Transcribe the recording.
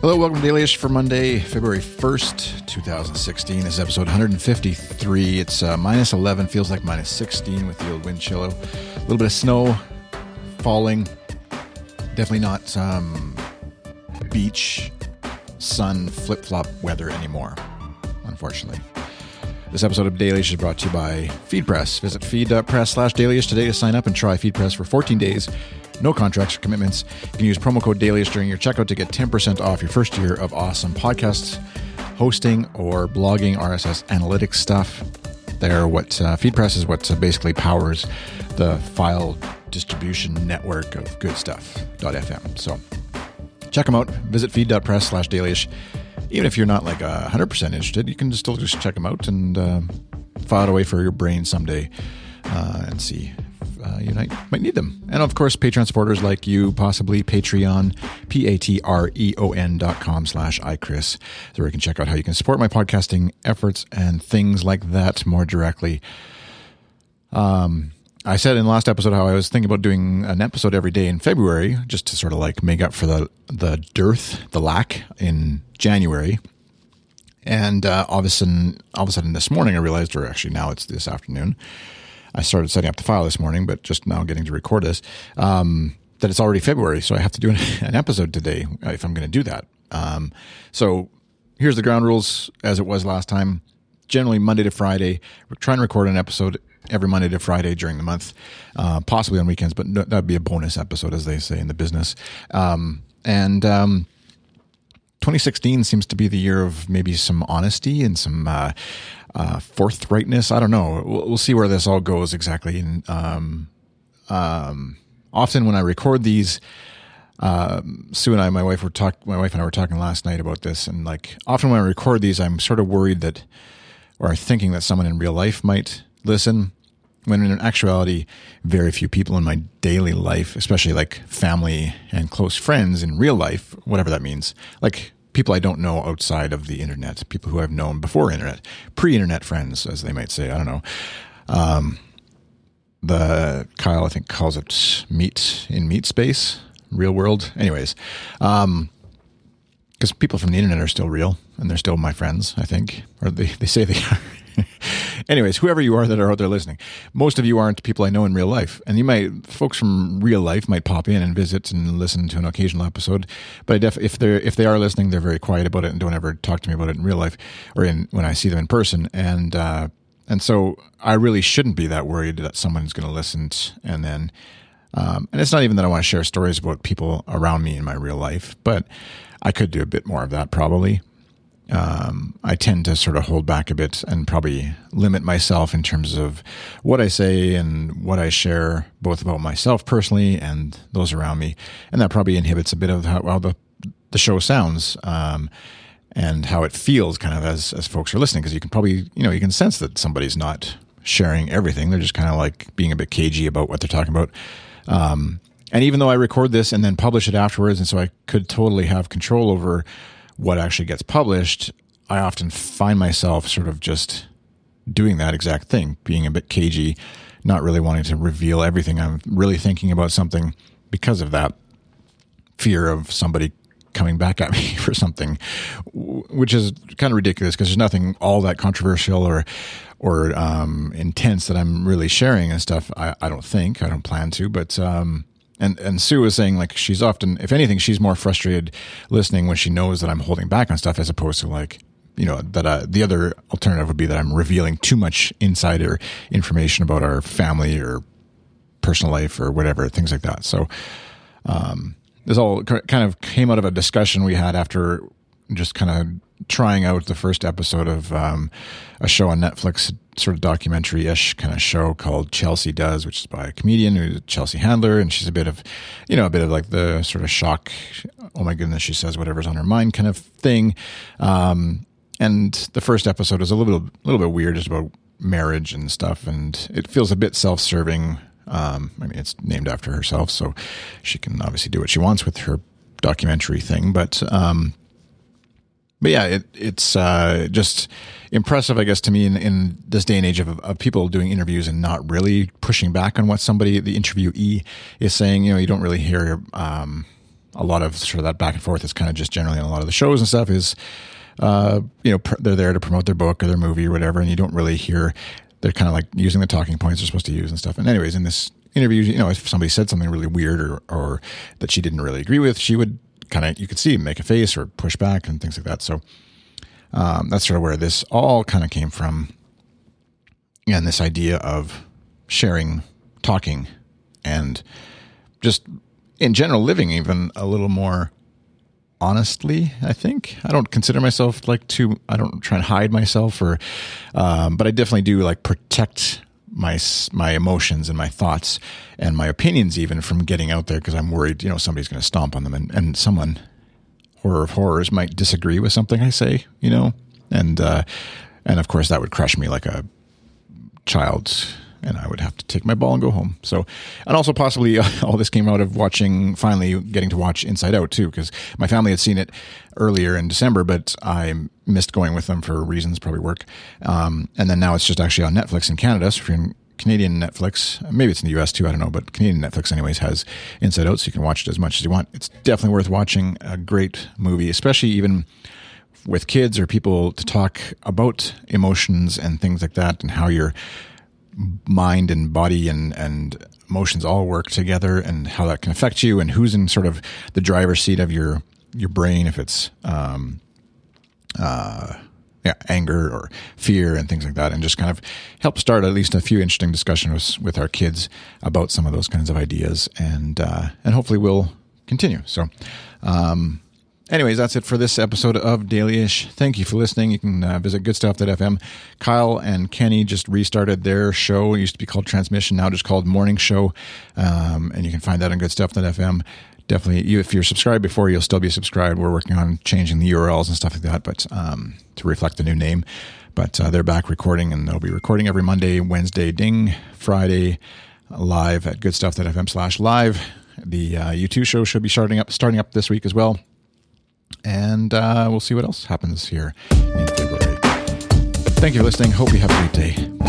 Hello, welcome to Dailyish for Monday, February 1st, 2016. This is episode 153. It's uh, minus 11, feels like minus 16 with the old wind chill. A little bit of snow falling. Definitely not um, beach, sun, flip flop weather anymore, unfortunately. This episode of Dailyish is brought to you by FeedPress. Visit feed.press slash Dailyish today to sign up and try FeedPress for 14 days. No contracts or commitments. You can use promo code Dailyish during your checkout to get 10% off your first year of awesome podcasts, hosting, or blogging, RSS analytics stuff. They're what uh, FeedPress is what uh, basically powers the file distribution network of good stuff.fm. So check them out. Visit feed.press slash Dailyish even if you're not like a 100% interested, you can still just check them out and uh, file it away for your brain someday uh, and see uh, you might, might need them. And of course, Patreon supporters like you, possibly Patreon, P-A-T-R-E-O-N dot com slash iChris, so where you can check out how you can support my podcasting efforts and things like that more directly. Um, I said in the last episode how I was thinking about doing an episode every day in February, just to sort of like make up for the the dearth, the lack in January. And uh, all of a sudden, all of a sudden, this morning I realized, or actually now it's this afternoon, I started setting up the file this morning, but just now getting to record this, um, that it's already February, so I have to do an, an episode today if I'm going to do that. Um, so here's the ground rules as it was last time. Generally Monday to Friday, we're trying to record an episode every Monday to Friday during the month, uh, possibly on weekends, but no, that'd be a bonus episode, as they say in the business. Um, and um, 2016 seems to be the year of maybe some honesty and some uh, uh, forthrightness. I don't know. We'll, we'll, see where this all goes exactly. And um, um, often when I record these. Uh, Sue and I, my wife, were talk. My wife and I were talking last night about this, and like often when I record these, I'm sort of worried that, or thinking that someone in real life might listen when in actuality, very few people in my daily life, especially like family and close friends in real life, whatever that means, like people I don't know outside of the internet, people who I've known before internet, pre-internet friends, as they might say. I don't know. Um, the Kyle, I think, calls it meet in meat space, real world. Anyways, um, because people from the internet are still real and they're still my friends, I think, or they, they say they are. Anyways, whoever you are that are out there listening, most of you aren't people I know in real life, and you might folks from real life might pop in and visit and listen to an occasional episode. But I def, if they're, if they are listening, they're very quiet about it and don't ever talk to me about it in real life or in when I see them in person. And uh, and so I really shouldn't be that worried that someone's going to listen and then. Um, and it's not even that I want to share stories about people around me in my real life, but I could do a bit more of that probably um, I tend to sort of hold back a bit and probably limit myself in terms of what I say and what I share, both about myself personally and those around me. And that probably inhibits a bit of how, the, the show sounds. Um, and how it feels kind of as, as folks are listening. Cause you can probably, you know, you can sense that somebody's not sharing everything. They're just kind of like being a bit cagey about what they're talking about. Um, and even though I record this and then publish it afterwards, and so I could totally have control over what actually gets published, I often find myself sort of just doing that exact thing, being a bit cagey, not really wanting to reveal everything. I'm really thinking about something because of that fear of somebody coming back at me for something, which is kind of ridiculous because there's nothing all that controversial or or um, intense that I'm really sharing and stuff. I, I don't think I don't plan to, but um, and and Sue was saying like she's often, if anything, she's more frustrated listening when she knows that I'm holding back on stuff as opposed to like you know that uh, the other alternative would be that I'm revealing too much insider information about our family or personal life or whatever things like that. So um, this all kind of came out of a discussion we had after just kind of trying out the first episode of um, a show on Netflix, sort of documentary ish kind of show called Chelsea Does, which is by a comedian who's Chelsea Handler. And she's a bit of, you know, a bit of like the sort of shock, oh my goodness, she says whatever's on her mind kind of thing. Um, and the first episode is a little, little bit weird, just about marriage and stuff. And it feels a bit self serving. Um, I mean, it's named after herself, so she can obviously do what she wants with her documentary thing. But, um, but yeah, it, it's uh, just impressive, I guess, to me in, in this day and age of, of, people doing interviews and not really pushing back on what somebody, the interviewee, is saying. You know, you don't really hear um, a lot of sort of that back and forth is kind of just generally on a lot of the shows and stuff is, uh, you know, pr- they're there to promote their book or their movie or whatever, and you don't really hear. They're kind of like using the talking points they're supposed to use and stuff. And anyways, in this interview, you know, if somebody said something really weird or or that she didn't really agree with, she would kind of you could see make a face or push back and things like that. So um, that's sort of where this all kind of came from. And this idea of sharing, talking, and just in general living even a little more honestly i think i don't consider myself like too i don't try and hide myself or um, but i definitely do like protect my my emotions and my thoughts and my opinions even from getting out there because i'm worried you know somebody's going to stomp on them and, and someone horror of horrors might disagree with something i say you know? And uh, and of course that would crush me like a child and I would have to take my ball and go home. So, and also possibly uh, all this came out of watching, finally getting to watch Inside Out too, because my family had seen it earlier in December, but I missed going with them for reasons, probably work. Um, and then now it's just actually on Netflix in Canada. So if you're in Canadian Netflix, maybe it's in the US too, I don't know, but Canadian Netflix, anyways, has Inside Out, so you can watch it as much as you want. It's definitely worth watching. A great movie, especially even with kids or people to talk about emotions and things like that and how you're mind and body and and emotions all work together and how that can affect you and who's in sort of the driver's seat of your your brain if it's um uh yeah anger or fear and things like that and just kind of help start at least a few interesting discussions with our kids about some of those kinds of ideas and uh and hopefully we'll continue. So um anyways, that's it for this episode of Dailyish. Thank you for listening. You can uh, visit goodstuff.fm. Kyle and Kenny just restarted their show. It used to be called Transmission, now just called Morning Show. Um, and you can find that on goodstuff.fm. Definitely, you, if you're subscribed before, you'll still be subscribed. We're working on changing the URLs and stuff like that, but um, to reflect the new name. But uh, they're back recording, and they'll be recording every Monday, Wednesday, ding, Friday, live at goodstuff.fm slash live. The uh, U2 show should be starting up starting up this week as well and uh, we'll see what else happens here in February. Thank you for listening. Hope you have a great day.